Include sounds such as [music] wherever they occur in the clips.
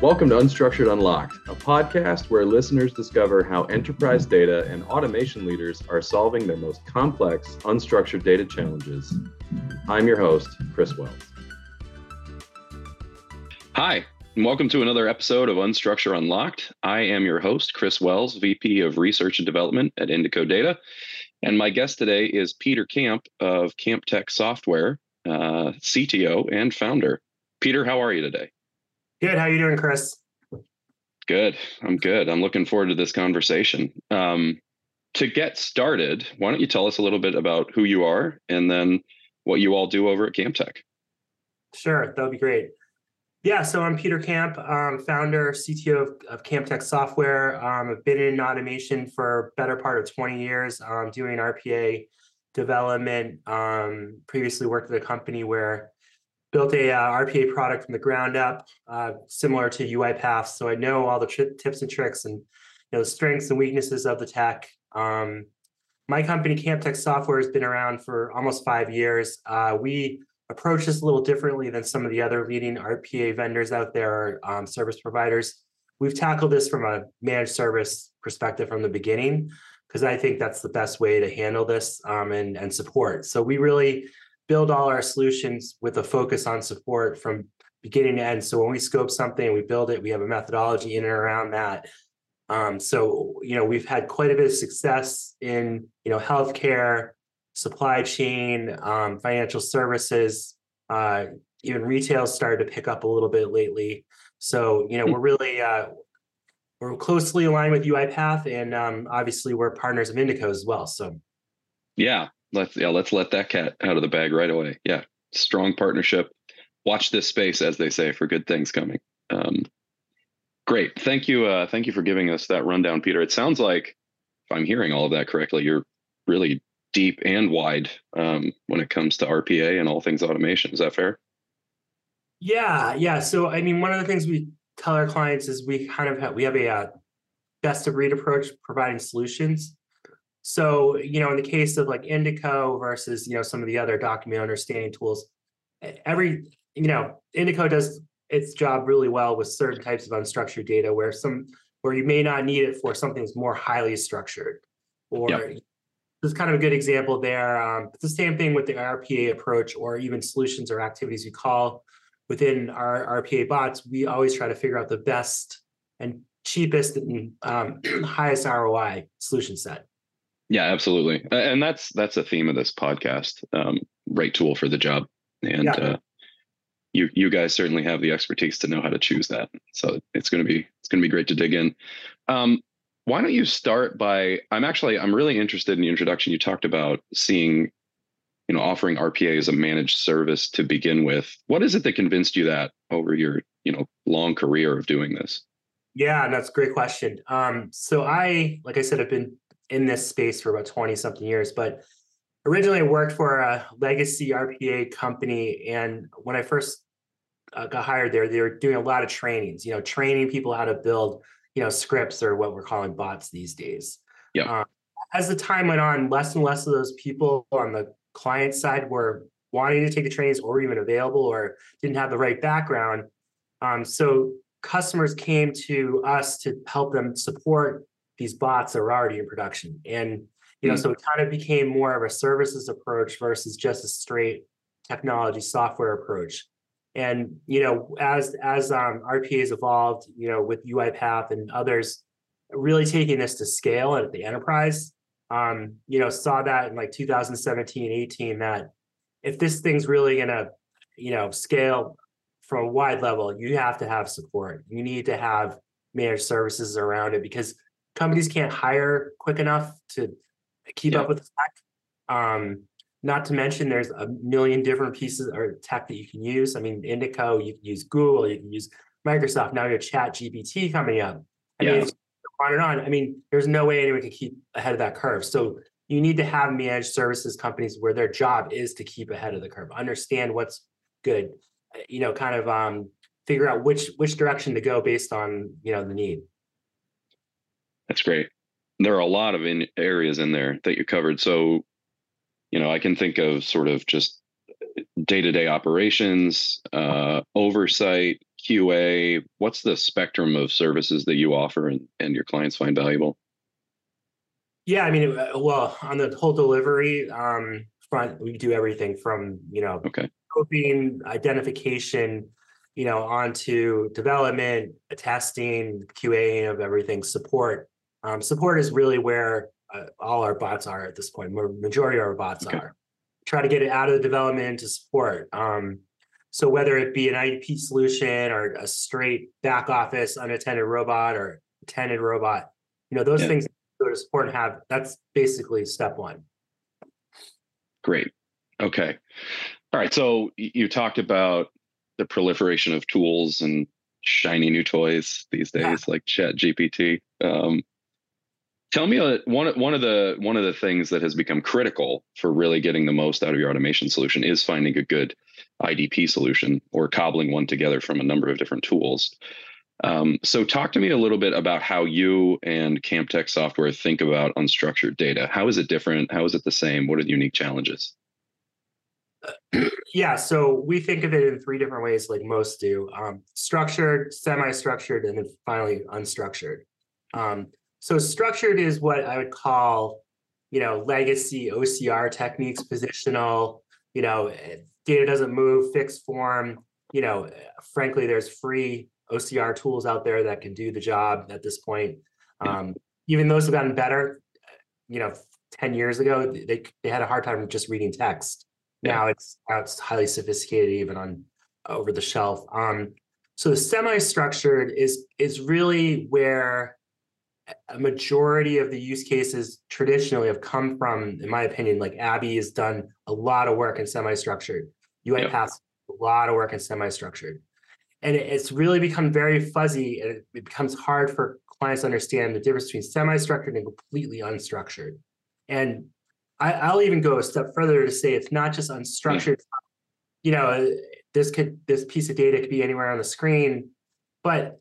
Welcome to Unstructured Unlocked, a podcast where listeners discover how enterprise data and automation leaders are solving their most complex unstructured data challenges. I'm your host, Chris Wells. Hi, and welcome to another episode of Unstructured Unlocked. I am your host, Chris Wells, VP of Research and Development at Indico Data. And my guest today is Peter Camp of CampTek Software, uh, CTO and founder. Peter, how are you today? Good. How are you doing, Chris? Good. I'm good. I'm looking forward to this conversation. Um, to get started, why don't you tell us a little bit about who you are and then what you all do over at CampTek? Sure, that would be great. Yeah, so I'm Peter Camp, um, founder, CTO of, of CampTek Software. Um, I've been in automation for better part of 20 years, um, doing RPA development. Um, previously worked at a company where built a uh, RPA product from the ground up, uh, similar to UiPath. So I know all the tri- tips and tricks and you know strengths and weaknesses of the tech. Um, my company, CampTek Software, has been around for almost five years. Uh, we approach this a little differently than some of the other leading RPA vendors out there, um, service providers. We've tackled this from a managed service perspective from the beginning because I think that's the best way to handle this um, and, and support. So we really build all our solutions with a focus on support from beginning to end. So when we scope something, we build it, we have a methodology in and around that. Um, so you know, we've had quite a bit of success in you know healthcare, supply chain, um, financial services, uh, even retail started to pick up a little bit lately. So you know, we're really uh, we're closely aligned with UiPath, and um, obviously we're partners of Indico as well. So yeah, let's yeah let's let that cat out of the bag right away. Yeah. Strong partnership. Watch this space as they say for good things coming. Um, great. Thank you uh, thank you for giving us that rundown peter. It sounds like if i'm hearing all of that correctly you're really deep and wide um, when it comes to rpa and all things automation. Is that fair? Yeah yeah. So i mean one of the things we tell our clients is we kind of have we have a uh, best of breed approach providing solutions so, you know, in the case of like Indico versus, you know, some of the other document understanding tools, every, you know, Indico does its job really well with certain types of unstructured data where some where you may not need it for something that's more highly structured. Or yep. there's kind of a good example there. Um, it's the same thing with the RPA approach or even solutions or activities we call within our RPA bots. We always try to figure out the best and cheapest and um, [clears throat] highest ROI solution set. Yeah, absolutely, and that's that's a theme of this podcast. Um, right tool for the job, and yeah. uh, you you guys certainly have the expertise to know how to choose that. So it's going to be it's going to be great to dig in. Um, why don't you start by? I'm actually I'm really interested in the introduction. You talked about seeing, you know, offering RPA as a managed service to begin with. What is it that convinced you that over your you know long career of doing this? Yeah, that's a great question. Um, so I, like I said, I've been in this space for about 20 something years, but originally I worked for a legacy RPA company. And when I first uh, got hired there, they were doing a lot of trainings, you know, training people how to build, you know, scripts or what we're calling bots these days. Yeah. Um, as the time went on, less and less of those people on the client side were wanting to take the trainings or even available or didn't have the right background. Um, so customers came to us to help them support these bots are already in production. And you know, mm-hmm. so it kind of became more of a services approach versus just a straight technology software approach. And you know, as as um, RPA's evolved, you know, with UiPath and others, really taking this to scale at the enterprise, um, you know, saw that in like 2017, 18, that if this thing's really gonna, you know, scale from a wide level, you have to have support. You need to have managed services around it because companies can't hire quick enough to keep yeah. up with the tech. Um, not to mention, there's a million different pieces of tech that you can use. I mean, Indico, you can use Google, you can use Microsoft. Now you have Chat GPT coming up. I yeah. mean, on and on. I mean, there's no way anyone can keep ahead of that curve. So you need to have managed services companies where their job is to keep ahead of the curve, understand what's good, you know, kind of um, figure out which which direction to go based on you know the need. That's great. There are a lot of in areas in there that you covered. So, you know, I can think of sort of just day to day operations, uh, oversight, QA? What's the spectrum of services that you offer and, and your clients find valuable? Yeah, I mean, uh, well, on the whole delivery um, front, we do everything from you know, okay, scoping, identification, you know, onto development, testing, QA of everything, support. Um, support is really where uh, all our bots are at this point. Where majority of our bots okay. are. Try to get it out of the development into support. Um, so whether it be an IDP solution or a straight back office unattended robot or attended robot, you know, those yeah. things go to support and have that's basically step one. Great. Okay. All right. So you talked about the proliferation of tools and shiny new toys these days, yeah. like Chat GPT. Um, tell me a, one one of the one of the things that has become critical for really getting the most out of your automation solution is finding a good IDP solution or cobbling one together from a number of different tools. Um, so, talk to me a little bit about how you and CampTek Software think about unstructured data. How is it different? How is it the same? What are the unique challenges? [clears throat] yeah, so we think of it in three different ways, like most do: um, structured, semi-structured, and then finally unstructured. Um, so, structured is what I would call, you know, legacy OCR techniques, positional. You know, data doesn't move, fixed form. You know, frankly, there's free OCR tools out there that can do the job at this point. Um, even those have gotten better. You know, ten years ago, they they had a hard time just reading text. Yeah. Now it's now it's highly sophisticated, even on over the shelf. Um, so the semi-structured is is really where a majority of the use cases traditionally have come from, in my opinion. Like ABBYY has done a lot of work in semi-structured. UiPath yep. a lot of work in semi-structured and it's really become very fuzzy and it becomes hard for clients to understand the difference between semi-structured and completely unstructured and I, will even go a step further to say it's not just unstructured you know this could this piece of data could be anywhere on the screen but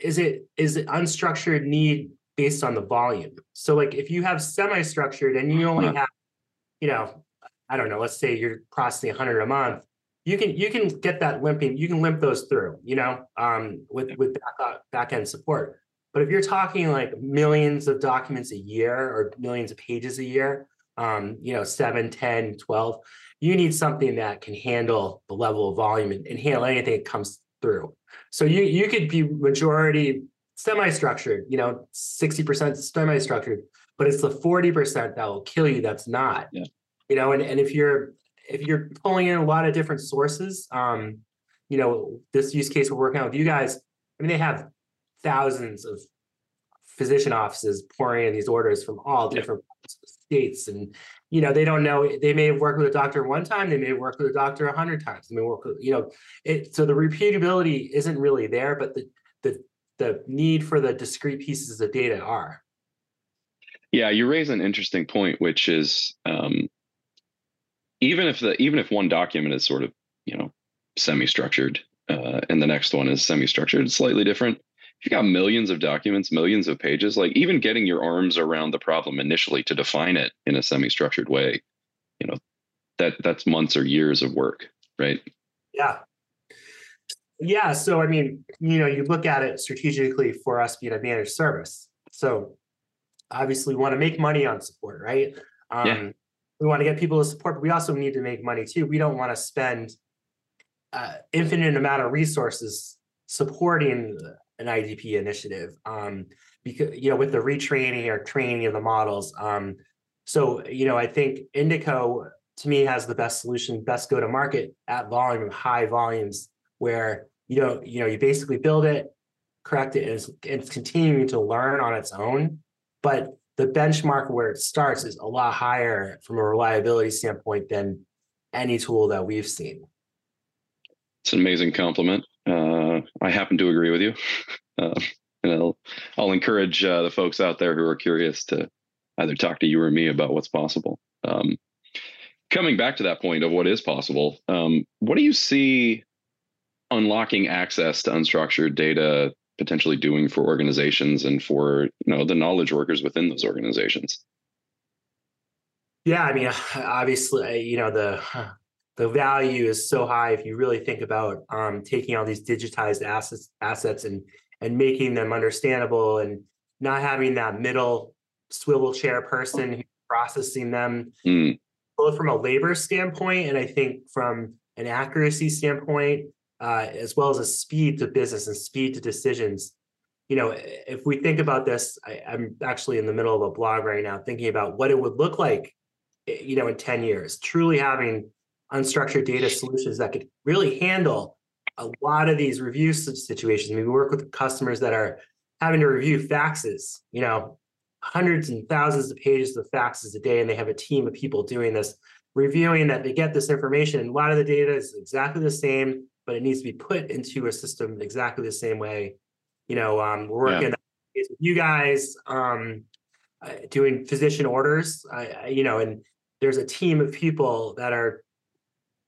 is it is it unstructured need based on the volume. So like if you have semi-structured and you only have you know i don't know let's say you're processing 100 a month you can you can get that limping you can limp those through you know um, with with back, uh, back end support. But if you're talking like millions of documents a year or millions of pages a year um, you know 7 10 12 you need something that can handle the level of volume and, and handle anything that comes through. So you you could be majority semi-structured you know 60% semi-structured but it's the 40% that will kill you that's not yeah. you know and, and if you're if you're pulling in a lot of different sources, um, you know, this use case we're working on with you guys, I mean, they have thousands of physician offices pouring in these orders from all different yeah. states. And, you know, they don't know, they may have worked with a doctor one time, they may have worked with a doctor a hundred times. They may work with, you know, it, so the repeatability isn't really there, but the, the, the need for the discrete pieces of data are. Yeah, you raise an interesting point, which is um, even if the even if one document is sort of you know semi-structured uh, and the next one is semi-structured slightly different. If you got millions of documents millions of pages like even getting your arms around the problem initially to define it in a semi-structured way you know that that's months or years of work right? Yeah yeah so i mean you know you look at it strategically for us being a managed service so obviously we want to make money on support right um, yeah we want to get people to support, but we also need to make money too. We don't want to spend uh, infinite amount of resources supporting an IDP initiative um, because you know with the retraining or training of the models. Um, so you know I think Indico to me has the best solution, best go to market at volume, high volumes, where you know you know you basically build it, correct it, and it's, it's continuing to learn on its own. But the benchmark where it starts is a lot higher from a reliability standpoint than any tool that we've seen. It's an amazing compliment. Uh, I happen to agree with you. Uh, [laughs] and I'll, I'll encourage uh, the folks out there who are curious to either talk to you or me about what's possible. Um, coming back to that point of what is possible, um, what do you see unlocking access to unstructured data potentially doing for organizations and for you know the knowledge workers within those organizations. Yeah i mean [laughs] obviously you know the [sighs] the value is so high if you really think about um, taking all these digitized assets assets and and making them understandable and not having that middle swivel chair person who's processing them. Mm, both from a labor standpoint and I think from an accuracy standpoint, uh, as well as a speed to business and speed to decisions. You know, if we think about this, I, I'm actually in the middle of a blog right now thinking about what it would look like, you know, in 10 years, truly having unstructured data solutions that could really handle a lot of these review situations. I mean, we work with customers that are having to review faxes, you know, hundreds and thousands of pages of faxes a day, and they have a team of people doing this, reviewing that they get this information. And a lot of the data is exactly the same, but it needs to be put into a system exactly the same way. You know, um, we're working with you guys um, uh, doing physician orders, I, I- you know, and there's a team of people that are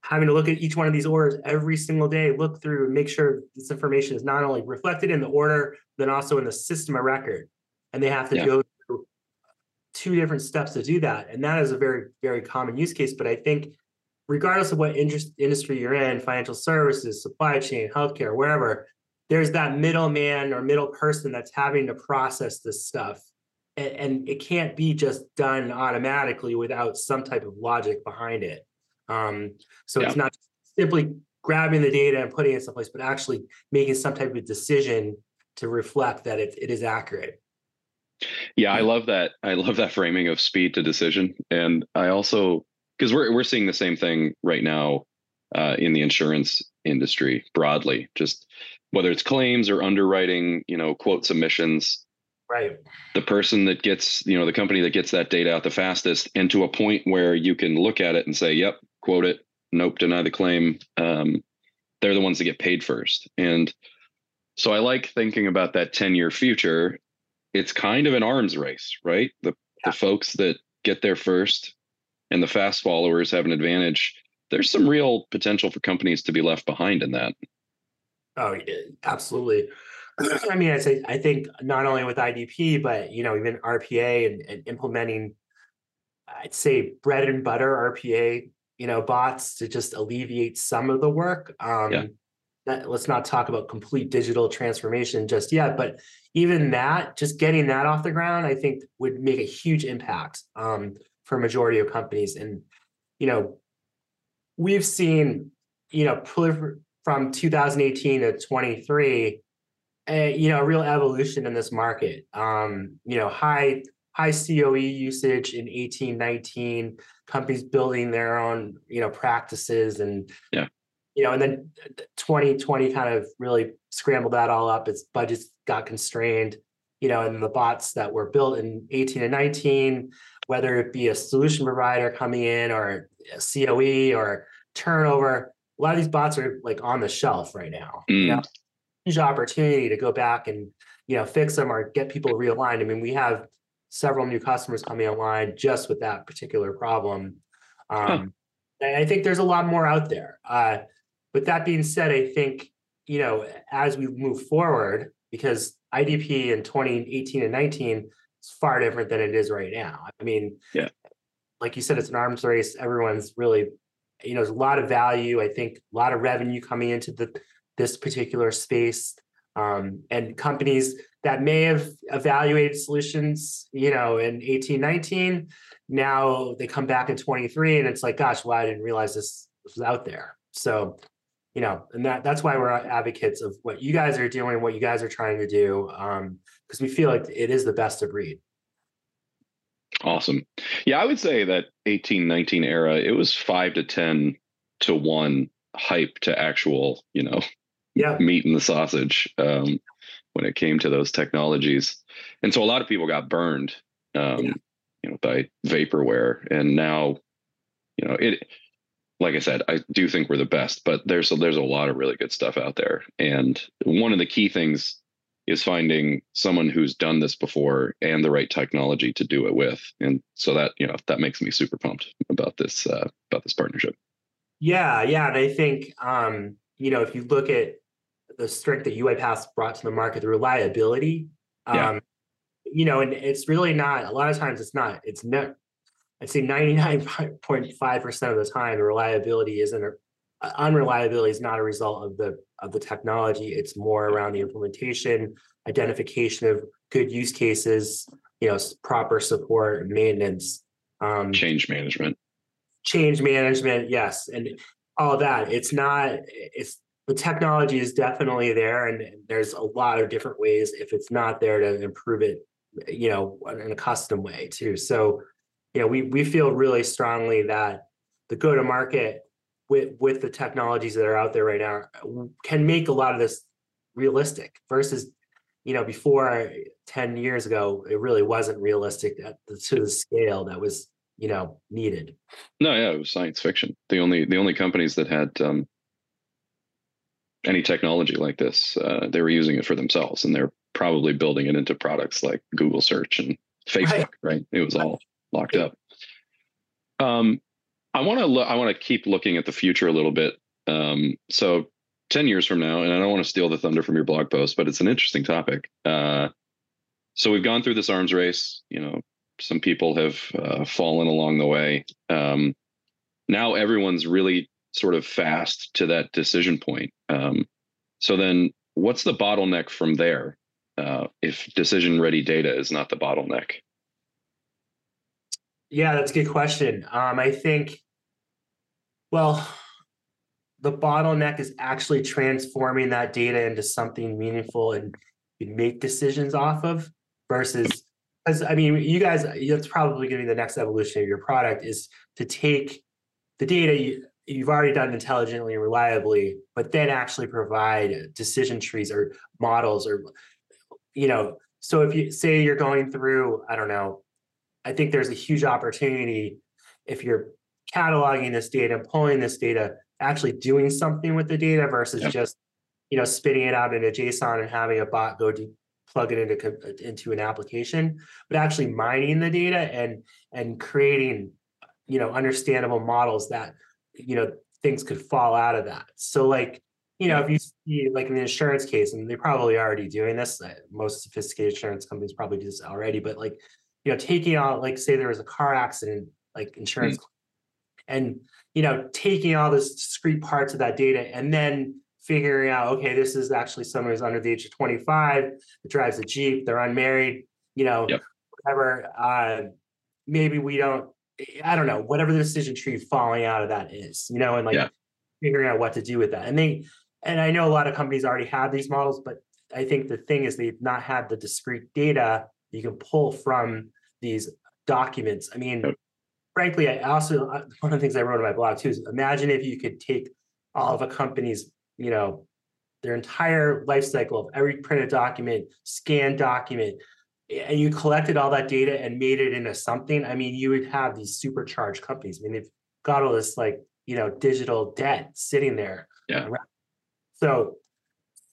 having to look at each one of these orders every single day, look through and make sure this information is not only reflected in the order, then also in the system of record. And they have to Yeah. go through two different steps to do that. And that is a very, very common use case. But I think regardless of what interest, industry you're in, financial services, supply chain, healthcare, wherever, there's that middleman or middle person that's having to process this stuff. And, and it can't be just done automatically without some type of logic behind it. Um, so it's not simply grabbing the data and putting it someplace, but actually making some type of decision to reflect that it, it is accurate. yeah, I love that. I love that framing of speed to decision, and I also because we're we're seeing the same thing right now uh, in the insurance industry broadly. Just whether it's claims or underwriting, you know, quote submissions, Right. the person that gets, you know, the company that gets that data out the fastest and to a point where you can look at it and say, yep, quote it, nope, deny the claim. Um, they're the ones that get paid first. And so I like thinking about that 10 year future. It's kind of an arms race, right? The, Yeah. the folks that get there first and the fast followers have an advantage. There's some real potential for companies to be left behind in that. Oh, yeah, absolutely. [clears throat] I mean, I say I think not only with IDP, but you know, even RPA and, and implementing, I'd say bread and butter RPA, you know, bots to just alleviate some of the work. Um, Yeah. that, let's not talk about complete digital transformation just yet, but even that, just getting that off the ground, I think would make a huge impact um, for majority of companies. And you know, we've seen, you know, from 2018 to 23, a, you know, a real evolution in this market. Um, you know, high high COE usage in 18, 19, companies building their own, you know, practices and Yeah. you know, and then 2020 kind of really scrambled that all up as budgets got constrained, you know, and the bots that were built in 18 and 19, whether it be a solution provider coming in or a COE or turnover, a lot of these bots are like on the shelf right now. You Mm. know, huge opportunity to go back and you know fix them or get people realigned. I mean, we have several new customers coming online just with that particular problem. Um, and I think there's a lot more out there. Uh, with that being said, I think you know as we move forward, because IDP in 2018 and 19 is far different than it is right now. I mean, Yeah. like you said, it's an arms race. Everyone's really, you know, there's a lot of value. I think a lot of revenue coming into the this particular space. Um, and companies that may have evaluated solutions, you know, in 18, 19, now they come back in 23 and it's like, gosh, why I didn't realize this was out there. So, you know, and that that's why we're advocates of what you guys are doing, what you guys are trying to do, um, because we feel like it is the best of breed. Awesome. Yeah, I would say that 18, 19 era, it was five to 10 to one hype to actual, you know, Yeah. meat and the sausage um, when it came to those technologies. And so a lot of people got burned, um, Yeah. you know, by vaporware. And now, you know, it, like I said, I do think we're the best, but there's a, there's a lot of really good stuff out there. And one of the key things is finding someone who's done this before and the right technology to do it with. And so that, you know, that makes me super pumped about this, uh, about this partnership. Yeah, yeah. And I think um, you know, if you look at the strength that UiPath brought to the market, the reliability, um, Yeah. you know, and it's really not a lot of times it's not, it's not I'd say 99.5% of the time, the reliability isn't a, uh, unreliability is not a result of the of the technology. It's more around the implementation, identification of good use cases, you know, proper support, maintenance, um, change management, change management, yes, and all that. It's not. It's the technology is definitely there, and there's a lot of different ways. If it's not there to improve it, you know, in a custom way too. So, you know, we we feel really strongly that the go to market with with the technologies that are out there right now can make a lot of this realistic versus you know before 10 years ago it really wasn't realistic at the, to the scale that was you know needed. No yeah it was science fiction. The only the only companies that had um, any technology like this uh, they were using it for themselves and they're probably building it into products like google search and facebook right, right? it was all locked up. Um, I want to look. I want to keep looking at the future a little bit. Um, so, ten years from now, and I don't want to steal the thunder from your blog post, but it's an interesting topic. Uh, so we've gone through this arms race. You know, some people have uh, fallen along the way. Um, now everyone's really sort of fast to that decision point. Um, so then, what's the bottleneck from there? Uh, if decision ready data is not the bottleneck. Yeah, that's a good question. Um, I think well, the bottleneck is actually transforming that data into something meaningful and you make decisions off of versus because I mean, you guys, that's probably going to be the next evolution of your product is to take the data you, you've already done intelligently and reliably, but then actually provide decision trees or models or, you know, so if you say you're going through, I don't know, I think there's a huge opportunity if you're cataloging this data and pulling this data, actually doing something with the data versus yep. just you know spitting it out into JSON and having a bot go to plug it into into an application, but actually mining the data and and creating you know understandable models that you know things could fall out of that. So like you know if you see like in the insurance case, and they're probably already doing this. Uh, most sophisticated insurance companies probably do this already, but like you know taking out like say there was a car accident like insurance mm and you know taking all those discrete parts of that data and then figuring out okay this is actually someone who's under the age of 25 that drives a jeep they're unmarried you know yep. whatever uh, maybe we don't i don't know whatever the decision tree falling out of that is you know and like yeah. figuring out what to do with that and they and i know a lot of companies already have these models but i think the thing is they've not had the discrete data you can pull from these documents i mean frankly, I also one of the things I wrote in my blog too is imagine if you could take all of a company's, you know, their entire life cycle of every printed document, scanned document, and you collected all that data and made it into something. I mean, you would have these supercharged companies. I mean, they've got all this like, you know, digital debt sitting there. Yeah. So,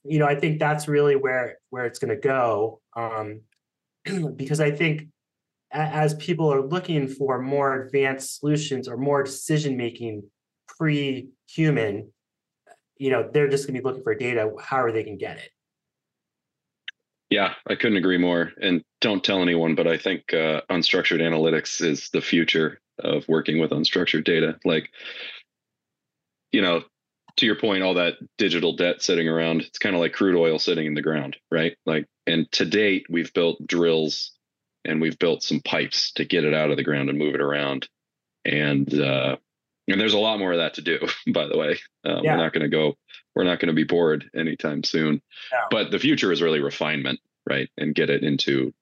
you know, I think that's really where where it's going to go. Um, [clears throat] because I think as people are looking for more advanced solutions or more decision making pre-human you know they're just going to be looking for data however they can get it? Yeah i couldn't agree more and don't tell anyone but i think uh, unstructured analytics is the future of working with unstructured data like you know to your point all that digital debt sitting around it's kind of like crude oil sitting in the ground right? Like and to date we've built drills and we've built some pipes to get it out of the ground and move it around. And uh, and there's a lot more of that to do. [laughs] By the way, uh, yeah. we're not going to go. We're not going to be bored anytime soon. No. But the future is really refinement, right? And get it into,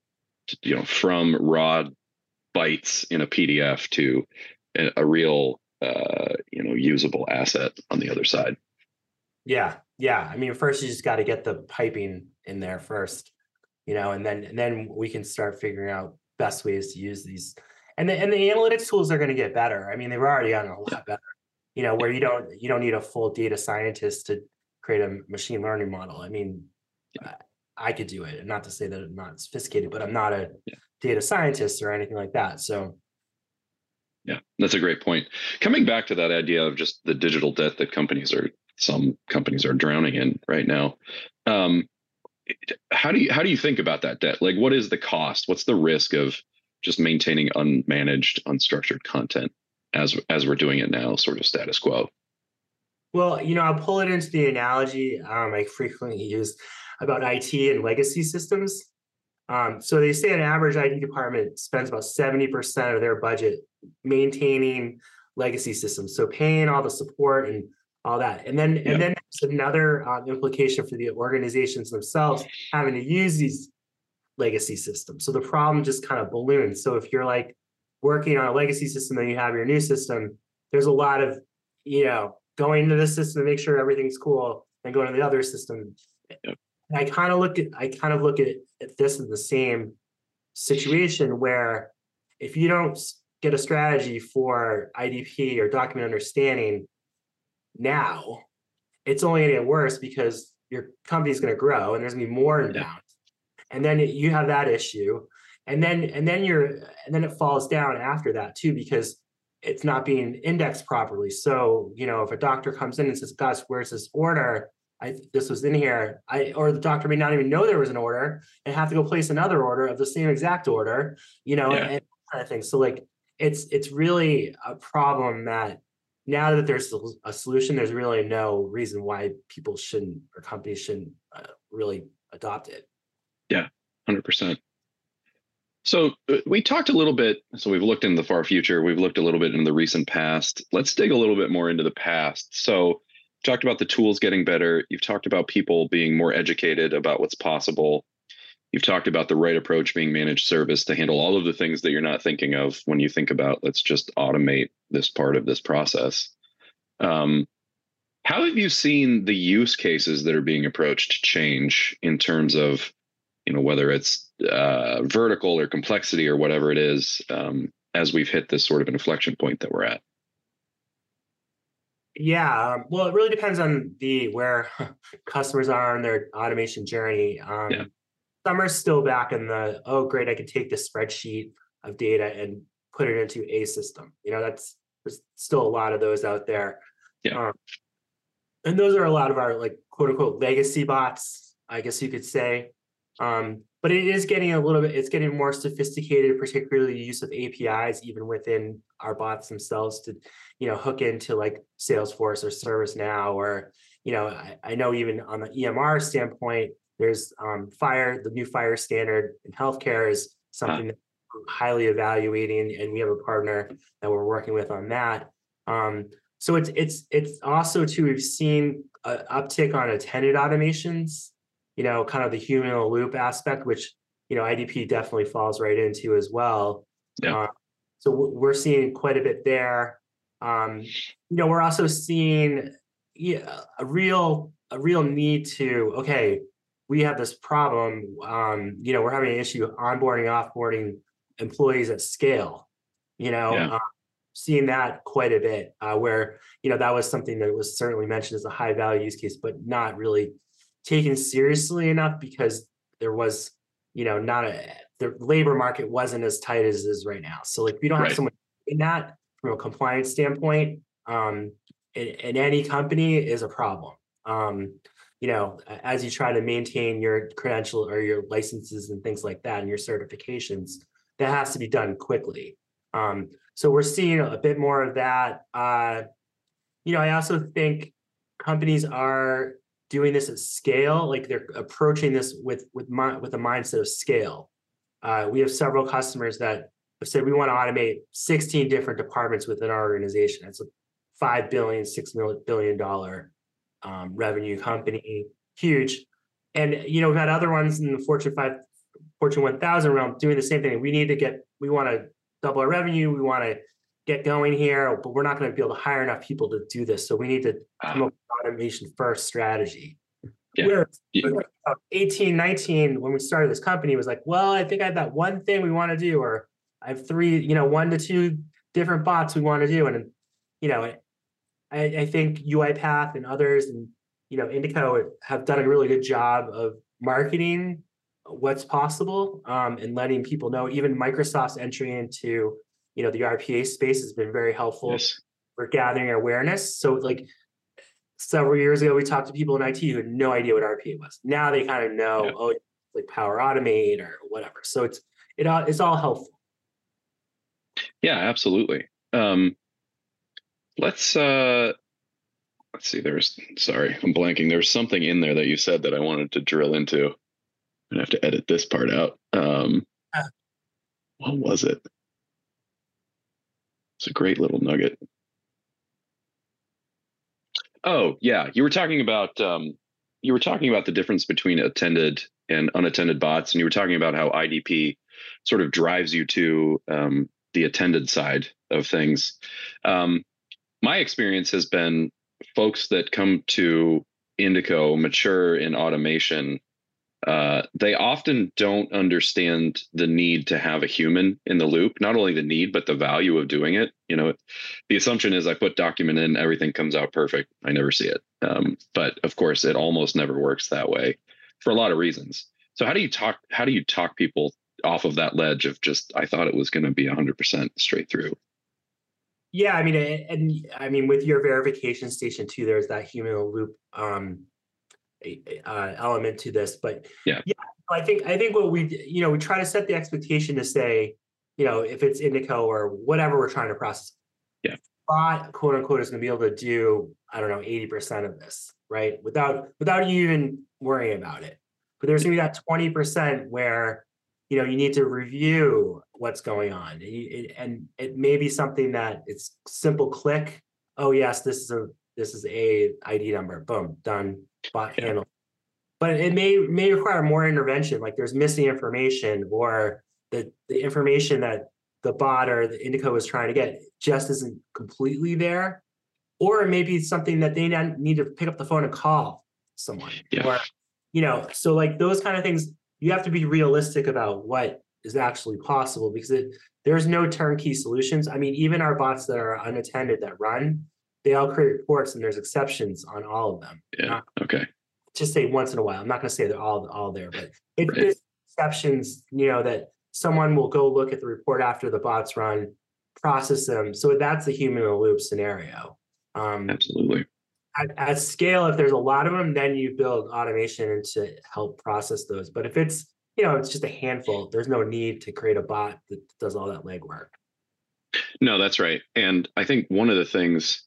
you know, from raw bytes in a PDF to a, a real, uh, you know, usable asset on the other side. Yeah, yeah. I mean, first you just got to get the piping in there first you know, and then and then we can start figuring out best ways to use these. And the and the analytics tools are going to get better. I mean, they've already gotten a lot better. You know, where you don't you don't need a full data scientist to create a machine learning model. I mean, I could do it. And not to say that I'm not sophisticated, but I'm not a yeah. data scientist or anything like that. So yeah, that's a great point. Coming back to that idea of just the digital debt that companies are some companies are drowning in right now. Um, how do you how do you think about that debt? Like, what is the cost? What's the risk of just maintaining unmanaged, unstructured content as as we're doing it now, sort of status quo? Well, you know, I'll pull it into the analogy um, I frequently use about IT and legacy systems. Um, so they say an average IT department spends about 70% of their budget maintaining legacy systems. So paying all the support and all that. And then, yeah. and then there's another um, implication for the organizations themselves having to use these legacy systems. So the problem just kind of balloons. So if you're like working on a legacy system and you have your new system, there's a lot of, you know, going into this system to make sure everything's cool and going to the other system. Yep. And I kind of look at I kind of look at, at this in the same situation where if you don't get a strategy for IDP or document understanding now, it's only going to get worse because your company's going to grow and there's going to be more inbound. And then you have that issue. And then and then you're and then it falls down after that too because it's not being indexed properly. So, you know, if a doctor comes in and says, Gus, where's this order? I this was in here. I or the doctor may not even know there was an order and have to go place another order of the same exact order, you know, yeah. and kind of thing. So like it's it's really a problem that now that there's a solution, there's really no reason why people shouldn't or companies shouldn't uh, really adopt it. Yeah, hundred percent. So uh, we talked a little bit. So we've looked in the far future. We've looked a little bit in the recent past. Let's dig a little bit more into the past. So talked about the tools getting better. You've talked about people being more educated about what's possible. You've talked about the right approach being managed service to handle all of the things that you're not thinking of when you think about let's just automate this part of this process. Um, how have you seen the use cases that are being approached change in terms of, you know, whether it's uh, vertical or complexity or whatever it is, um, as we've hit this sort of inflection point that we're at? Yeah, um, well, it really depends on the where [laughs] customers are on their automation journey. Um, yeah. Some are still back in the oh, great, I could take this spreadsheet of data and put it into a system. You know, that's there's still a lot of those out there. Yeah. Um, and those are a lot of our like quote unquote legacy bots, I guess you could say. Um, but it is getting a little bit, it's getting more sophisticated, particularly the use of APIs, even within our bots themselves to, you know, hook into like Salesforce or ServiceNow, or, you know, I, I know even on the EMR standpoint, there's um, FHIR, the new FHIR standard in healthcare is something that we're highly evaluating, and we have a partner that we're working with on that. Um, so it's it's it's also too we've seen an uptick on attended automations you know, kind of the human loop aspect, which, you know, IDP definitely falls right into as well. Yeah. Uh, so we're seeing quite a bit there. Um, you know, we're also seeing yeah, a real a real need to okay, we have this problem. Um, you know, we're having an issue onboarding, offboarding employees at scale. You know, yeah. uh, seeing that quite a bit. Uh, where you know that was something that was certainly mentioned as a high value use case, but not really taken seriously enough because there was, you know, not a the labor market wasn't as tight as it is right now. So like we don't have right. someone in that from a compliance standpoint. Um, in, in any company is a problem. Um, you know, as you try to maintain your credential or your licenses and things like that and your certifications, that has to be done quickly. Um, so we're seeing a bit more of that. Uh, you know, I also think companies are doing this at scale, like they're approaching this with with my, with a mindset of scale. Uh, we have several customers that have said we want to automate 16 different departments within our organization. That's a five billion, six billion dollar um, revenue company, huge. And you know, we've had other ones in the Fortune five, Fortune 1000 realm doing the same thing. We need to get, we want to double our revenue. We want to get going here, but we're not going to be able to hire enough people to do this. So we need to come up with automation first strategy. Yeah. Where yeah. 18, 19, when we started this company, was like, well, I think I have that one thing we want to do, or I have three, you know, one to two different bots we want to do. And, you know, I, I think UiPath and others and, you know, Indico have done a really good job of marketing what's possible um, and letting people know. Even Microsoft's entry into you know the RPA space has been very helpful yes. for gathering awareness. So like several years ago, we talked to people in IT who had no idea what RPA was. Now they kind of know, yeah. oh, like Power Automate or whatever. So it's it all it's all helpful. Yeah, absolutely. Um, let's uh, let's see. There's sorry, I'm blanking. There's something in there that you said that I wanted to drill into. I'm have to edit this part out. Um, uh. what was it? It's a great little nugget. Oh yeah, you were talking about um, you were talking about the difference between attended and unattended bots, and you were talking about how IDP sort of drives you to um, the attended side of things. Um, my experience has been folks that come to Indico mature in automation uh, they often don't understand the need to have a human in the loop. Not only the need, but the value of doing it. You know, the assumption is I put document in, everything comes out perfect. I never see it. Um, but of course, it almost never works that way for a lot of reasons. So how do you talk? How do you talk people off of that ledge of just I thought it was going to be 100% straight through? Yeah, I mean, and I mean, with your verification station too, there's that human loop um, uh, element to this. But yeah, yeah, I think I think what we you know we try to set the expectation to say, you know, if it's indico or whatever we're trying to process, yeah, bot quote unquote is going to be able to do I don't know eighty percent of this right without without you even worrying about it. But there's going to be that twenty percent where you know you need to review what's going on and it may be something that it's simple click oh yes this is a this is a id number boom done bot yeah. handle. But it may may require more intervention, like there's missing information or the, the information that the bot or the indico is trying to get just isn't completely there. Or it may be something that they need to pick up the phone and call someone. Yeah. Or, you know, so like those kind of things, you have to be realistic about what is actually possible because it, there's no turnkey solutions. I mean, even our bots that are unattended that run, they all create reports and there's exceptions on all of them. Yeah. Not, okay. Just say once in a while. I'm not going to say they're all all there, but it, right. exceptions. You know that someone will go look at the report after the bots run, process them. So that's the human in the loop scenario. Um, Absolutely. At, at scale, if there's a lot of them, then you build automation to help process those. But if it's you know it's just a handful, there's no need to create a bot that does all that legwork. No, that's right. And I think one of the things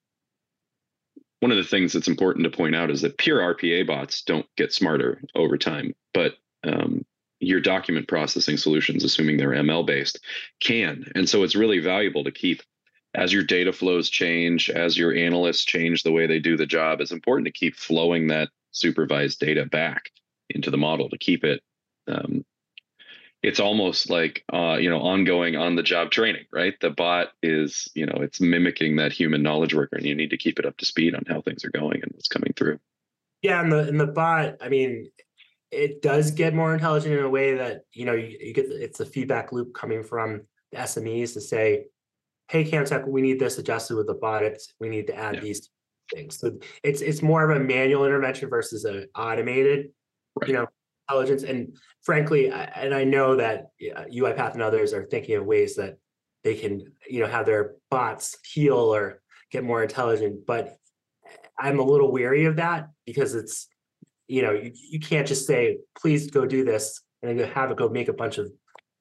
one of the things that's important to point out is that pure RPA bots don't get smarter over time, but um, your document processing solutions, assuming they're ML based, can. And so it's really valuable to keep as your data flows change, as your analysts change the way they do the job, it's important to keep flowing that supervised data back into the model to keep it um, it's almost like uh, you know ongoing on the job training right? The bot is you know it's mimicking that human knowledge worker and you need to keep it up to speed on how things are going and what's coming through. Yeah and the and the bot i mean it does get more intelligent in a way that you know you, you get it's a feedback loop coming from the smes to say hey CampTek we need this adjusted with the bot it's, we need to add yeah. these things so it's it's more of a manual intervention versus an automated right. you know intelligence. And frankly, I, and I know that UiPath and others are thinking of ways that they can, you know, have their bots heal or get more intelligent. But I'm a little weary of that because it's, you know, you, you can't just say, please go do this and then have it go make a bunch of,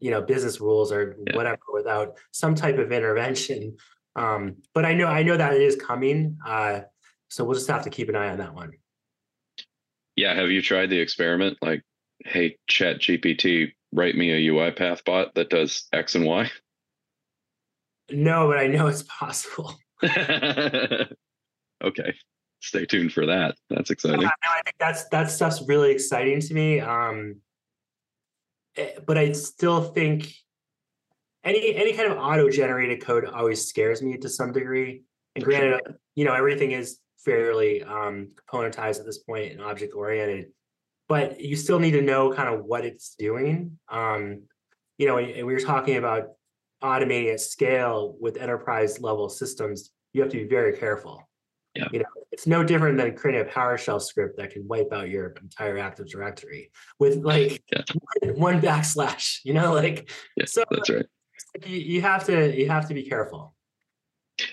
you know, business rules or yeah. whatever without some type of intervention. Um, but I know I know that it is coming. Uh, so we'll just have to keep an eye on that one. Yeah. Have you tried the experiment? Like hey, Chat GPT, write me a UiPath bot that does X and Y? No, but I know it's possible. [laughs] okay. Stay tuned for that. That's exciting. Yeah, no, I think that's that stuff's really exciting to me. Um, but I still think any any kind of auto-generated code always scares me to some degree. And granted, you know, everything is fairly um, componentized at this point and object oriented but you still need to know kind of what it's doing. Um, you know, and we were talking about automating at scale with enterprise level systems. You have to be very careful. Yeah. You know, it's no different than creating a PowerShell script that can wipe out your entire Active Directory with like [laughs] yeah. one backslash. You know, like yeah, so that's right. You, you have to you have to be careful.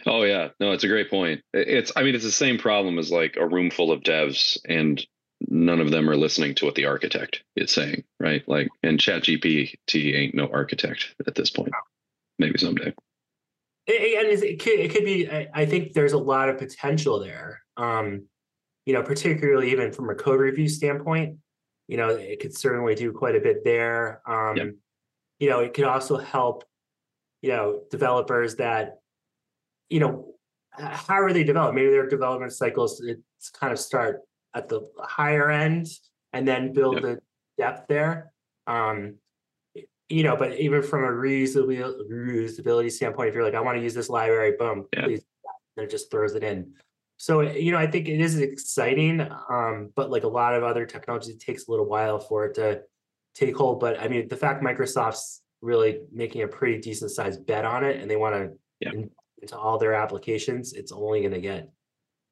Oh yeah, no, it's a great point. It's I mean it's the same problem as like a room full of devs and none of them are listening to what the architect is saying, right? Like, and Chat GPT ain't no architect at this point. Maybe someday. and it could, it could be I, think there's a lot of potential there um you know particularly even from a code review standpoint you know it could certainly do quite a bit there um yep. you know it could also help you know developers that you know how are they developed maybe their development cycles it's kind of start at the higher end and then build yep. the depth there um you know, but even from a reusability, reusability standpoint, if you're like, I want to use this library, boom, yeah. please, then it just throws it in. So, you know, I think it is exciting, um, but like a lot of other technologies, it takes a little while for it to take hold. But I mean, the fact Microsoft's really making a pretty decent sized bet on it and they want to yeah. into all their applications, it's only going to get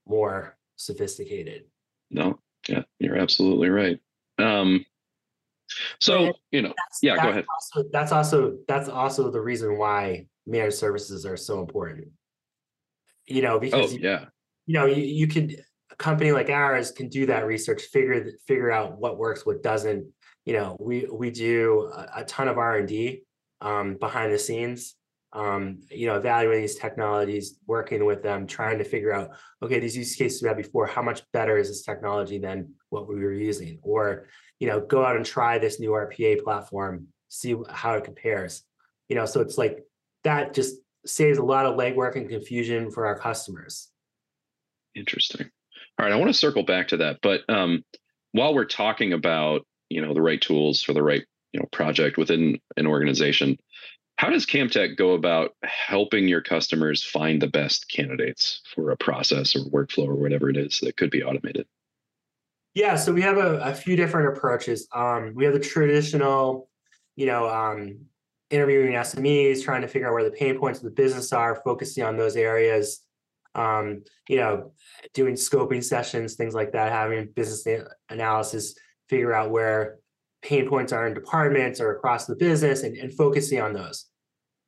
more sophisticated. No, yeah, you're absolutely right. Um, so and you know, yeah, go ahead. Also, that's also that's also the reason why managed services are so important. You know, because oh, yeah, you know, you, you can a company like ours can do that research, figure figure out what works, what doesn't. You know, we we do a, a ton of R and D um, behind the scenes. Um, you know, evaluating these technologies, working with them, trying to figure out, okay, these use cases we had before, how much better is this technology than what we were using? Or, you know, go out and try this new RPA platform, see how it compares. You know, so it's like that just saves a lot of legwork and confusion for our customers. Interesting. All right, I want to circle back to that, but um, while we're talking about you know the right tools for the right you know project within an organization, how does CampTek go about helping your customers find the best candidates for a process or workflow or whatever it is that could be automated? Yeah, so we have a, a few different approaches. Um, we have the traditional, you know, um, interviewing SMEs, trying to figure out where the pain points of the business are, focusing on those areas. Um, you know, doing scoping sessions, things like that, having business analysis, figure out where pain points are in departments or across the business, and, and focusing on those.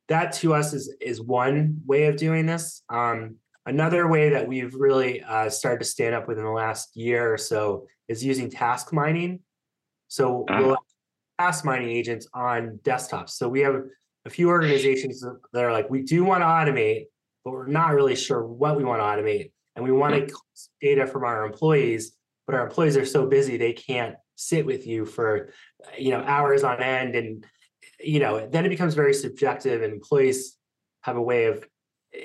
That to us is is one way of doing this. Um, Another way that we've really uh, started to stand up within the last year or so is using task mining. So uh-huh. we'll task mining agents on desktops. So we have a few organizations that are like, we do want to automate, but we're not really sure what we want to automate. And we want to mm-hmm. data from our employees, but our employees are so busy they can't sit with you for you know hours on end. And you know then it becomes very subjective and employees have a way of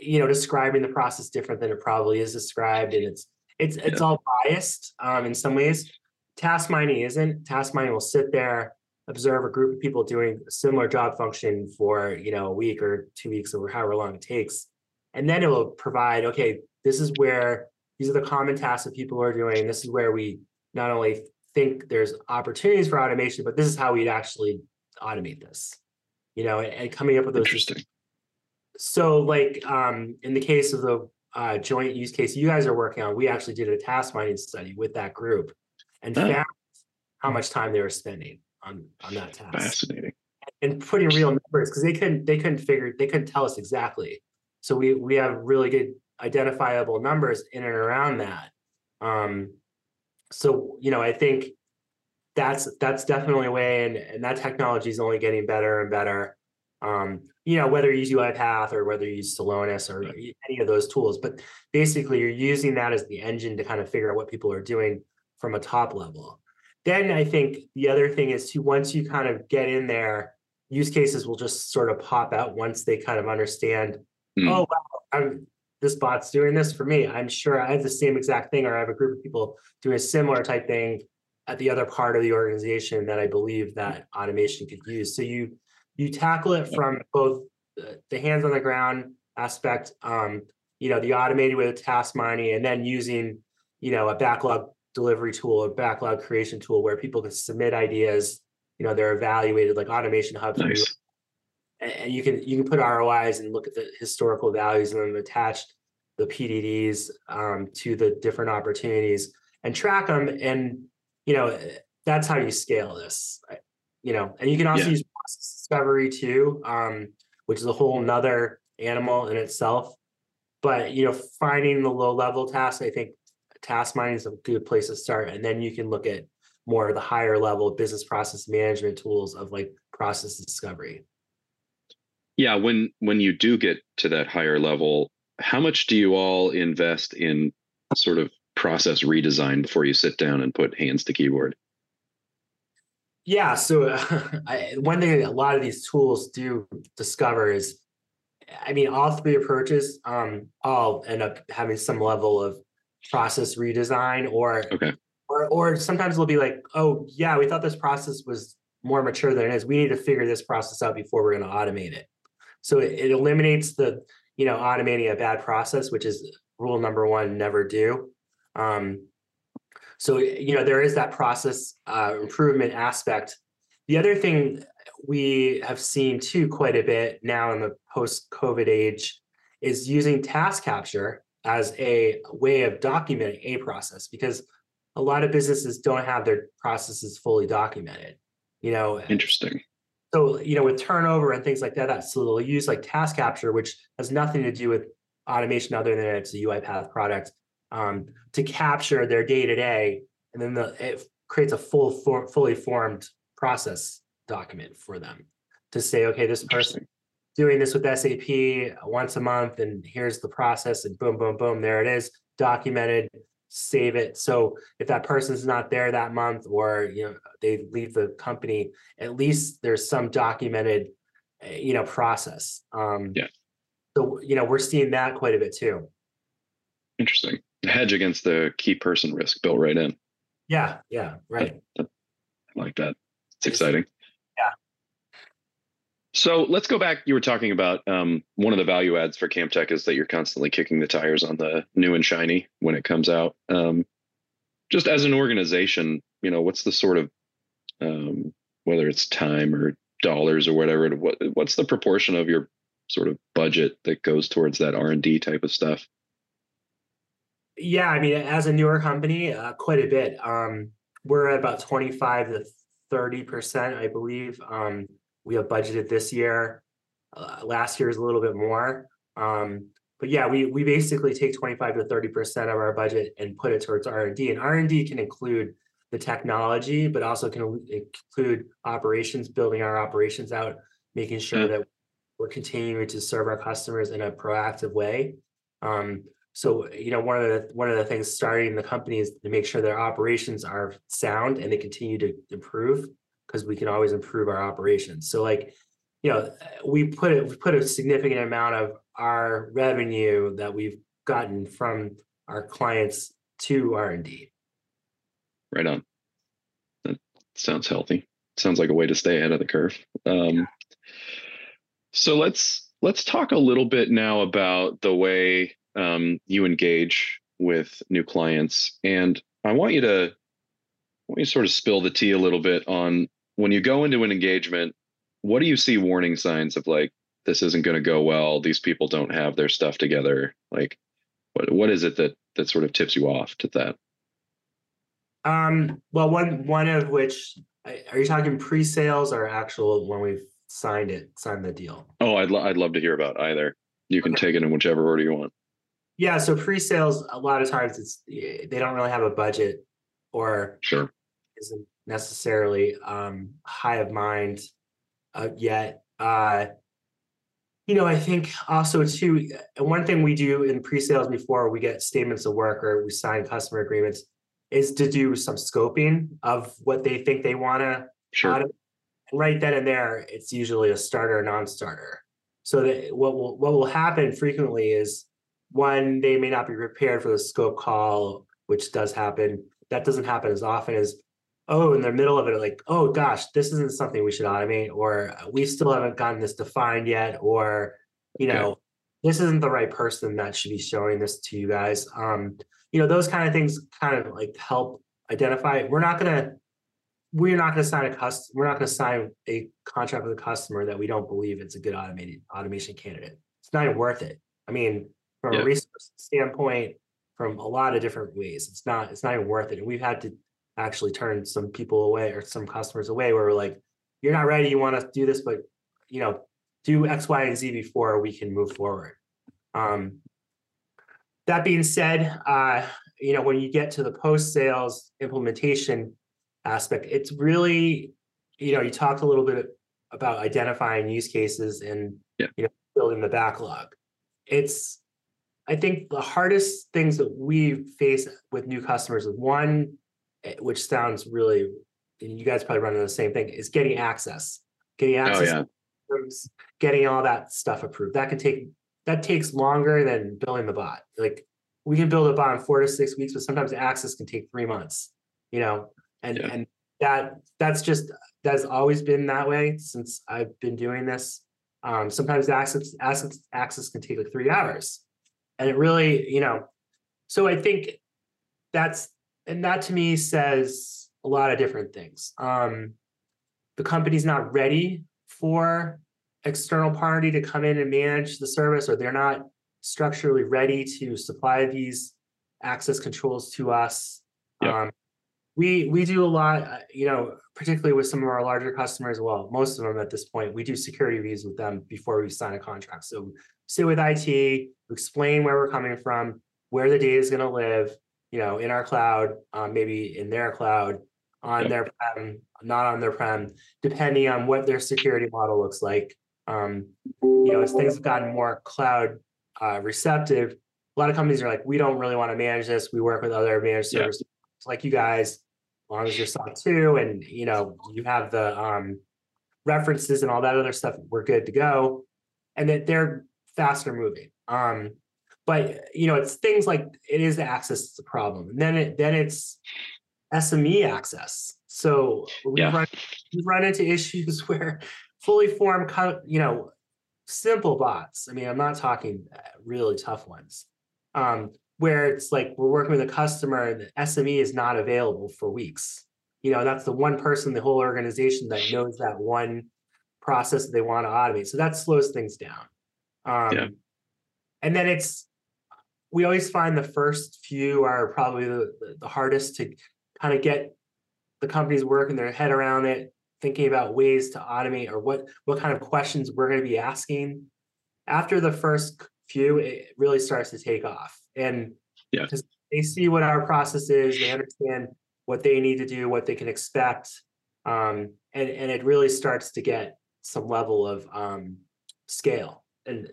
you know describing the process different than it probably is described. And it's it's it's all biased um, in some ways. Task mining isn't. Task mining will sit there observe a group of people doing a similar job function for you know a week or two weeks or however long it takes and then it will provide okay this is where these are the common tasks that people are doing this is where we not only think there's opportunities for automation but this is how we'd actually automate this you know and, and coming up with those Interesting so like um, in the case of the uh, joint use case you guys are working on, we actually did a task mining study with that group and oh. found how much time they were spending on on that task. Fascinating. And putting real numbers because they couldn't they couldn't figure they couldn't tell us exactly. So we we have really good identifiable numbers in and around that. Um, so you know I think that's that's definitely a way, and and that technology is only getting better and better um, you know, whether you use UiPath or whether you use Celonis or any of those tools. But basically, you're using that as the engine to kind of figure out what people are doing from a top level. Then I think the other thing is to once you kind of get in there, use cases will just sort of pop out once they kind of understand, mm. oh, wow, I'm, this bot's doing this for me. I'm sure I have the same exact thing, or I have a group of people doing a similar type thing at the other part of the organization that I believe that automation could use. So you you tackle it from both the hands on the ground aspect, um, you know, the automated with task mining, and then using, you know, a backlog delivery tool, a backlog creation tool where people can submit ideas. You know, they're evaluated like automation hubs. Nice. And you can you can put ROIs and look at the historical values and then attach the PDDs um, to the different opportunities and track them. And you know, that's how you scale this. You know, and you can also yeah. use process discovery too, um, which is a whole nother animal in itself. But you know, finding the low level tasks, I think task mining is a good place to start. And then you can look at more of the higher level business process management tools of like process discovery. Yeah, when when you do get to that higher level, how much do you all invest in sort of process redesign before you sit down and put hands to keyboard? Yeah, so uh, [laughs] I, one thing a lot of these tools do discover is, I mean, all three approaches um, all end up having some level of process redesign, or okay, or or sometimes it'll be like, oh yeah, we thought this process was more mature than it is. We need to figure this process out before we're going to automate it. So it, it eliminates the you know automating a bad process, which is rule number one: never do. Um, so you know there is that process uh, improvement aspect. The other thing we have seen too quite a bit now in the post-COVID age is using task capture as a way of documenting a process because a lot of businesses don't have their processes fully documented. You know, interesting. So you know, with turnover and things like that, that so they'll use like task capture, which has nothing to do with automation other than it's a UiPath product um, to capture their day to day, and then the, it creates a full, for, fully formed process document for them to say, okay, this person doing this with SAP once a month, and here's the process, and boom, boom, boom, there it is, documented. Save it. So if that person's not there that month, or you know they leave the company, at least there's some documented, eh, you know, process. Um, yeah. So you know we're seeing that quite a bit too. Interesting hedge against the key person risk built right in. Yeah, yeah, right. I, I like that. It's exciting. So let's go back. You were talking about um, one of the value adds for CampTek is that you're constantly kicking the tires on the new and shiny when it comes out. Um, just as an organization, you know, what's the sort of um, whether it's time or dollars or whatever, what what's the proportion of your sort of budget that goes towards that R and D type of stuff? Yeah, I mean, as a newer company, uh, quite a bit. Um, we're at about 25 to 30%, I believe. Um, we have budgeted this year. Uh, last year is a little bit more. Um, but yeah, we we basically take 25 to 30% of our budget and put it towards R&D. And R&D can include the technology, but also can include operations, building our operations out, making sure that we're continuing to serve our customers in a proactive way. Um, so, you know, one of the one of the things starting the company is to make sure their operations are sound and they continue to improve because we can always improve our operations. So, like, you know, we put it we put a significant amount of our revenue that we've gotten from our clients to R and D. Right on. That sounds healthy. Sounds like a way to stay ahead of the curve. Um, so let's let's talk a little bit now about the way um, you engage with new clients. And I want you to I want you to sort of spill the tea a little bit on when you go into an engagement, what do you see warning signs of like this isn't going to go well, these people don't have their stuff together? Like what what is it that that sort of tips you off to that? Um, well, one one of which are you talking pre-sales or actual when we've signed it, signed the deal? Oh, I'd lo- I'd love to hear about either. You can okay. take it in whichever order you want. Yeah, so pre-sales a lot of times it's they don't really have a budget or sure isn't necessarily um, high of mind uh, yet. Uh, you know, I think also too one thing we do in pre-sales before we get statements of work or we sign customer agreements is to do some scoping of what they think they want to sure. And right then and there, it's usually a starter, non-starter. So that what will what will happen frequently is one, they may not be prepared for the scope call, which does happen. That doesn't happen as often as, oh, in the middle of it, like, oh gosh, this isn't something we should automate, or we still haven't gotten this defined yet, or, you know, this isn't the right person that should be showing this to you guys. Um, you know, those kind of things kind of like help identify. We're not gonna we're not going to sign a custom we're not to sign a contract with a customer that we don't believe it's a good automated automation candidate it's not even worth it i mean from yeah. a resource standpoint from a lot of different ways. It's not it's not even worth it. And we've had to actually turn some people away or some customers away where we're like, you're not ready, you want to do this, but you know, do X, Y, and Z before we can move forward. Um, that being said, uh, you know, when you get to the post-sales implementation aspect, it's really, you know, you talked a little bit about identifying use cases and Yeah. You know, building the backlog. It's I think the hardest things that we face with new customers is one, which sounds really, and you guys probably run into the same thing, is getting access. Getting Oh access, yeah. getting all that stuff approved. That can take that takes longer than building the bot. Like we can build a bot in four to six weeks, but sometimes access can take three months. You know, and Yeah. and that that's just that's always been that way since I've been doing this. Um, sometimes access access access can take like three hours, and it really you know. So I think that's and that to me says a lot of different things. Um, the company's not ready for external party to come in and manage the service, or they're not structurally ready to supply these access controls to us. Yep. Um, we we do a lot, uh, you know, particularly with some of our larger customers. Well, most of them at this point, we do security reviews with them before we sign a contract. So sit with IT, explain where we're coming from, where the data is going to live, you know, in our cloud, um, maybe in their cloud, on Yep. their prem, not on their prem, depending on what their security model looks like. Um, you know, as things have gotten more cloud uh, receptive, a lot of companies are like, we don't really want to manage this. We work with other managed services like you guys, as long as you're SOC 2 and you know you have the um, references and all that other stuff, we're good to go. And that they're faster moving. Um, but you know, it's things like it is the access that's the problem. And then it then it's SME access. So we Yeah. run we run into issues [laughs] where fully formed, you know, simple bots. I mean, I'm not talking uh, really tough ones. Um, where it's like we're working with a customer and the SME is not available for weeks. You know, that's the one person, in the whole organization that knows that one process that they want to automate. So that slows things down. Um, Yeah. And then it's we always find the first few are probably the, the, hardest to kind of get the companies working their head around it, thinking about ways to automate or what what kind of questions we're going to be asking. After the first few, it really starts to take off, and Yeah. they see what our process is, they understand what they need to do, what they can expect, um, and and it really starts to get some level of um, scale. And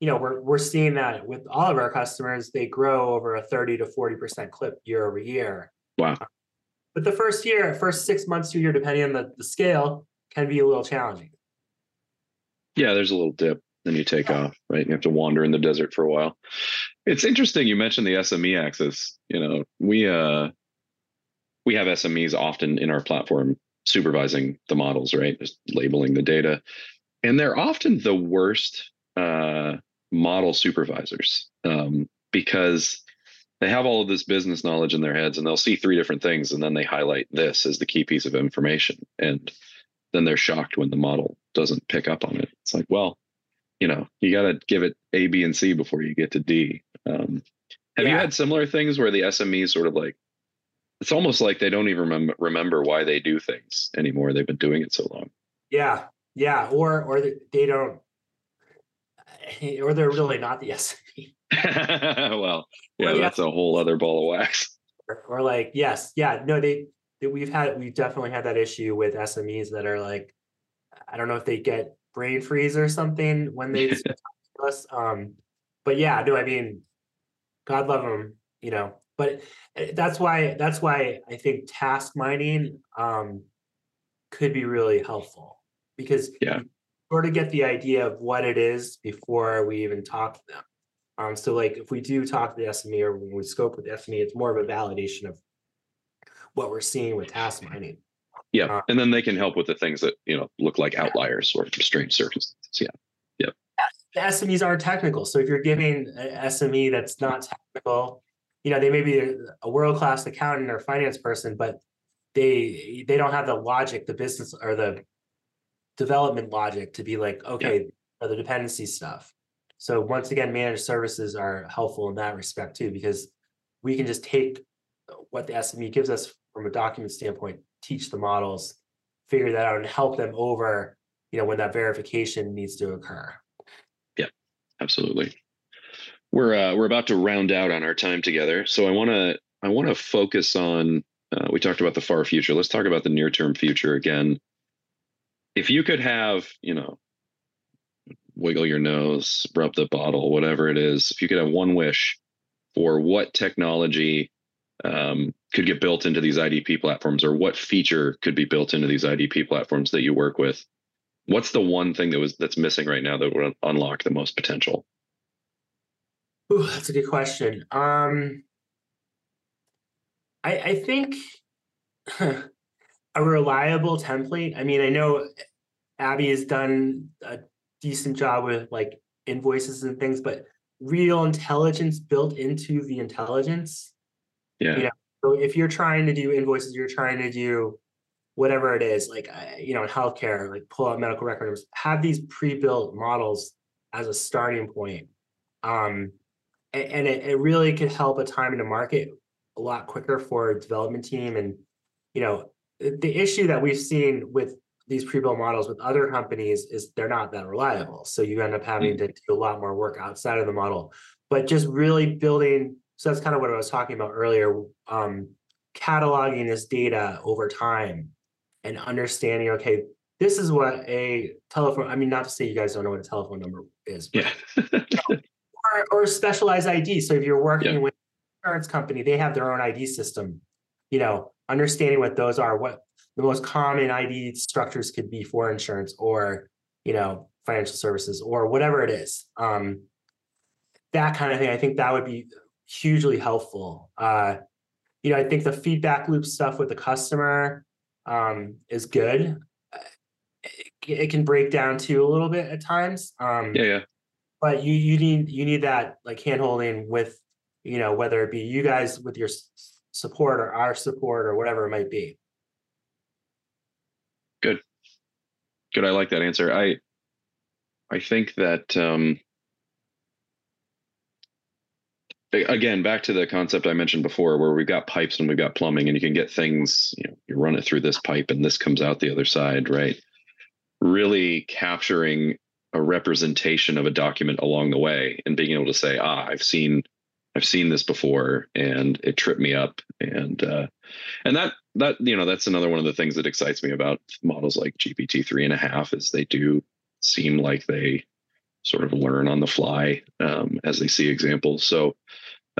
you know, we're we're seeing that with all of our customers, they grow over a thirty to forty percent clip year over year. Wow. But the first year, first six months to a year, depending on the, the scale, can be a little challenging. Yeah, there's a little dip, then you take off, right? You have to wander in the desert for a while. It's interesting you mentioned the SME axis. You know, we uh we have SMEs often in our platform supervising the models, right? Just labeling the data. And they're often the worst uh model supervisors um, because they have all of this business knowledge in their heads and they'll see three different things and then they highlight this as the key piece of information. And then they're shocked when the model doesn't pick up on it. It's like well you know you got to give it a b and c before you get to d. Um, have you had similar things where the smes sort of like it's almost like they don't even remember remember why they do things anymore. They've been doing it so long. Yeah, yeah, or or they don't, [laughs] or they're really not the SME. [laughs] well yeah Well, yeah. that's a whole other ball of wax Or, or like, yes, yeah, no, they, they we've had we've definitely had that issue with SMEs that are like, I don't know if they get brain freeze or something when they [laughs] talk to us. Um, but yeah, no, I mean, God love them, you know. But eh, that's why that's why I think task mining um could be really helpful because Yeah. Sort of get the idea of what it is before we even talk to them. Um, so like if we do talk to the SME or when we scope with the SME, it's more of a validation of what we're seeing with task mining. yeah Uh, and then they can help with the things that you know look like outliers or strange circumstances yeah Yeah. the SMEs aren't technical. So if you're giving a SME that's not technical, you know, they may be a, a world-class accountant or finance person, but they they don't have the logic, the business or the development logic to be like, okay, or the dependency stuff. So once again, managed services are helpful in that respect too, because we can just take what the SME gives us from a document standpoint, teach the models, figure that out, and help them over, you know, when that verification needs to occur. Yeah, absolutely we're uh, we're about to round out on our time together so i want to i want to focus on uh, we talked about the far future let's talk about the near term future again if you could have you know wiggle your nose, rub the bottle, whatever it is, if you could have one wish for what technology um, could get built into these IDP platforms or what feature could be built into these IDP platforms that you work with, what's the one thing that was that's missing right now that would unlock the most potential? Ooh, that's a good question. Um, I, I think [laughs] a reliable template. I mean, I know ABBYY has done a decent job with like invoices and things, but real intelligence built into the intelligence. Yeah. You know, so if you're trying to do invoices, you're trying to do whatever it is, like you know, in healthcare, like pull out medical records, have these pre-built models as a starting point. Um, and, and it, it really could help a time in the market a lot quicker for a development team. And you know, the issue that we've seen with these pre-built models with other companies is they're not that reliable. So you end up having to do a lot more work outside of the model. But just really building, so that's kind of what I was talking about earlier, um, cataloging this data over time and understanding, okay, this is what a telephone, I mean, not to say you guys don't know what a telephone number is, but, yeah. [laughs] or, or specialized ID. So if you're working yeah. with insurance company, they have their own ID system, you know, understanding what those are, what the most common ID structures could be for insurance or, you know, financial services or whatever it is. Um, that kind of thing, I think that would be hugely helpful. Uh, you know, I think the feedback loop stuff with the customer um, is good. It, it, can break down too a little bit at times. Um, yeah, yeah. But you you need you need that like hand holding with you know whether it be you guys with your support or our support or whatever it might be. Good. Good. I like that answer. I I think that um again back to the concept I mentioned before where we've got pipes and we've got plumbing and you can get things, you know, you run it through this pipe and this comes out the other side, right? Really capturing a representation of a document along the way and being able to say, ah, I've seen I've seen this before and it tripped me up and uh, and that that you know that's another one of the things that excites me about models like GPT three and a half is they do seem like they sort of learn on the fly um, as they see examples. So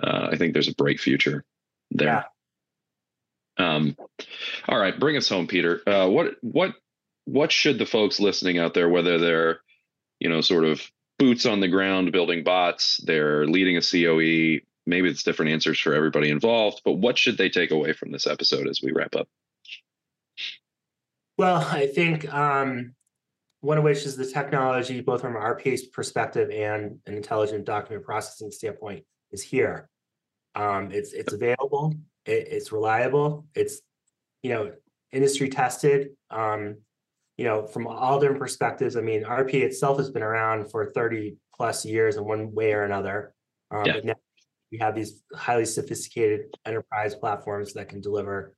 uh, I think there's a bright future there. Yeah. Um, all right, bring us home, Peter. Uh, what what what should the folks listening out there, whether they're you know sort of boots on the ground building bots, they're leading a COE. Maybe it's different answers for everybody involved, but what should they take away from this episode as we wrap up? Well, I think um, one of which is the technology, both from our pace perspective and an intelligent document processing standpoint, is here. Um, it's it's available. It, it's reliable. It's you know industry tested. Um, you know, from all different perspectives. I mean, RP itself has been around for 30 plus years in one way or another. Um, yeah. But now we have these highly sophisticated enterprise platforms that can deliver.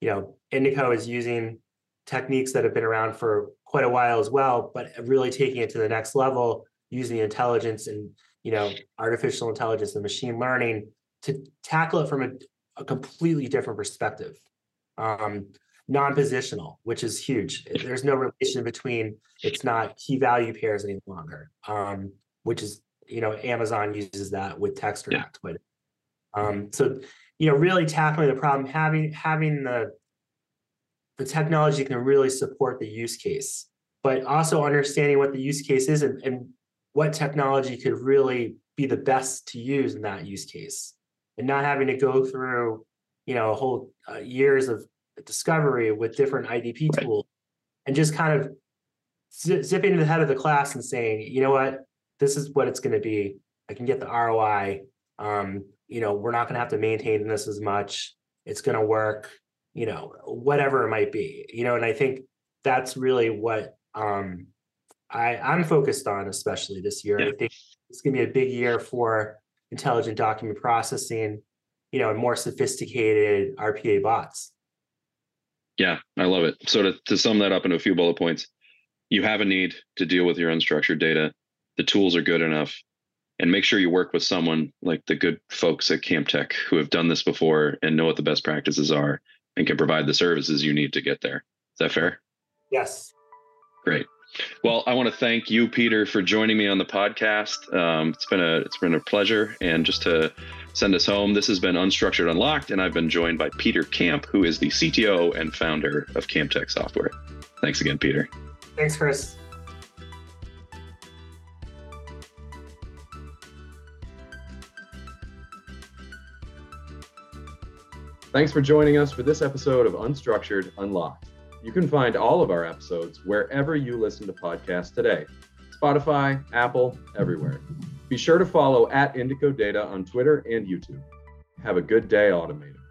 You know, Indico is using techniques that have been around for quite a while as well, but really taking it to the next level using intelligence and you know artificial intelligence and machine learning to tackle it from a, a completely different perspective. Um, non-positional, which is huge. There's no relation between it's not key value pairs any longer, um, which is you know Amazon uses that with Textract, yeah. but um, so you know really tackling the problem, having having the the technology can really support the use case, but also understanding what the use case is and, and what technology could really be the best to use in that use case, and not having to go through you know a whole uh, years of discovery with different IDP right. tools and just kind of zipping to the head of the class and saying, you know what, this is what it's going to be. I can get the ROI. Um, you know, we're not going to have to maintain this as much. It's going to work, you know, whatever it might be, you know, and I think that's really what um, I, I'm focused on, especially this year. Yeah. I think it's going to be a big year for intelligent document processing, you know, and more sophisticated RPA bots. Yeah, I love it. So to, to sum that up into a few bullet points, you have a need to deal with your unstructured data. The tools are good enough. And make sure you work with someone like the good folks at CampTek who have done this before and know what the best practices are and can provide the services you need to get there. Is that fair? Yes. Great. Well, I want to thank you, Peter, for joining me on the podcast. Um, it's been a it's been a pleasure, and just to send us home, this has been Unstructured Unlocked, and I've been joined by Peter Camp, who is the CTO and founder of CampTek Software. Thanks again, Peter. Thanks, Chris. Thanks for joining us for this episode of Unstructured Unlocked. You can find all of our episodes wherever you listen to podcasts today Spotify, Apple, everywhere. Be sure to follow at Indico Data on Twitter and YouTube. Have a good day, Automators.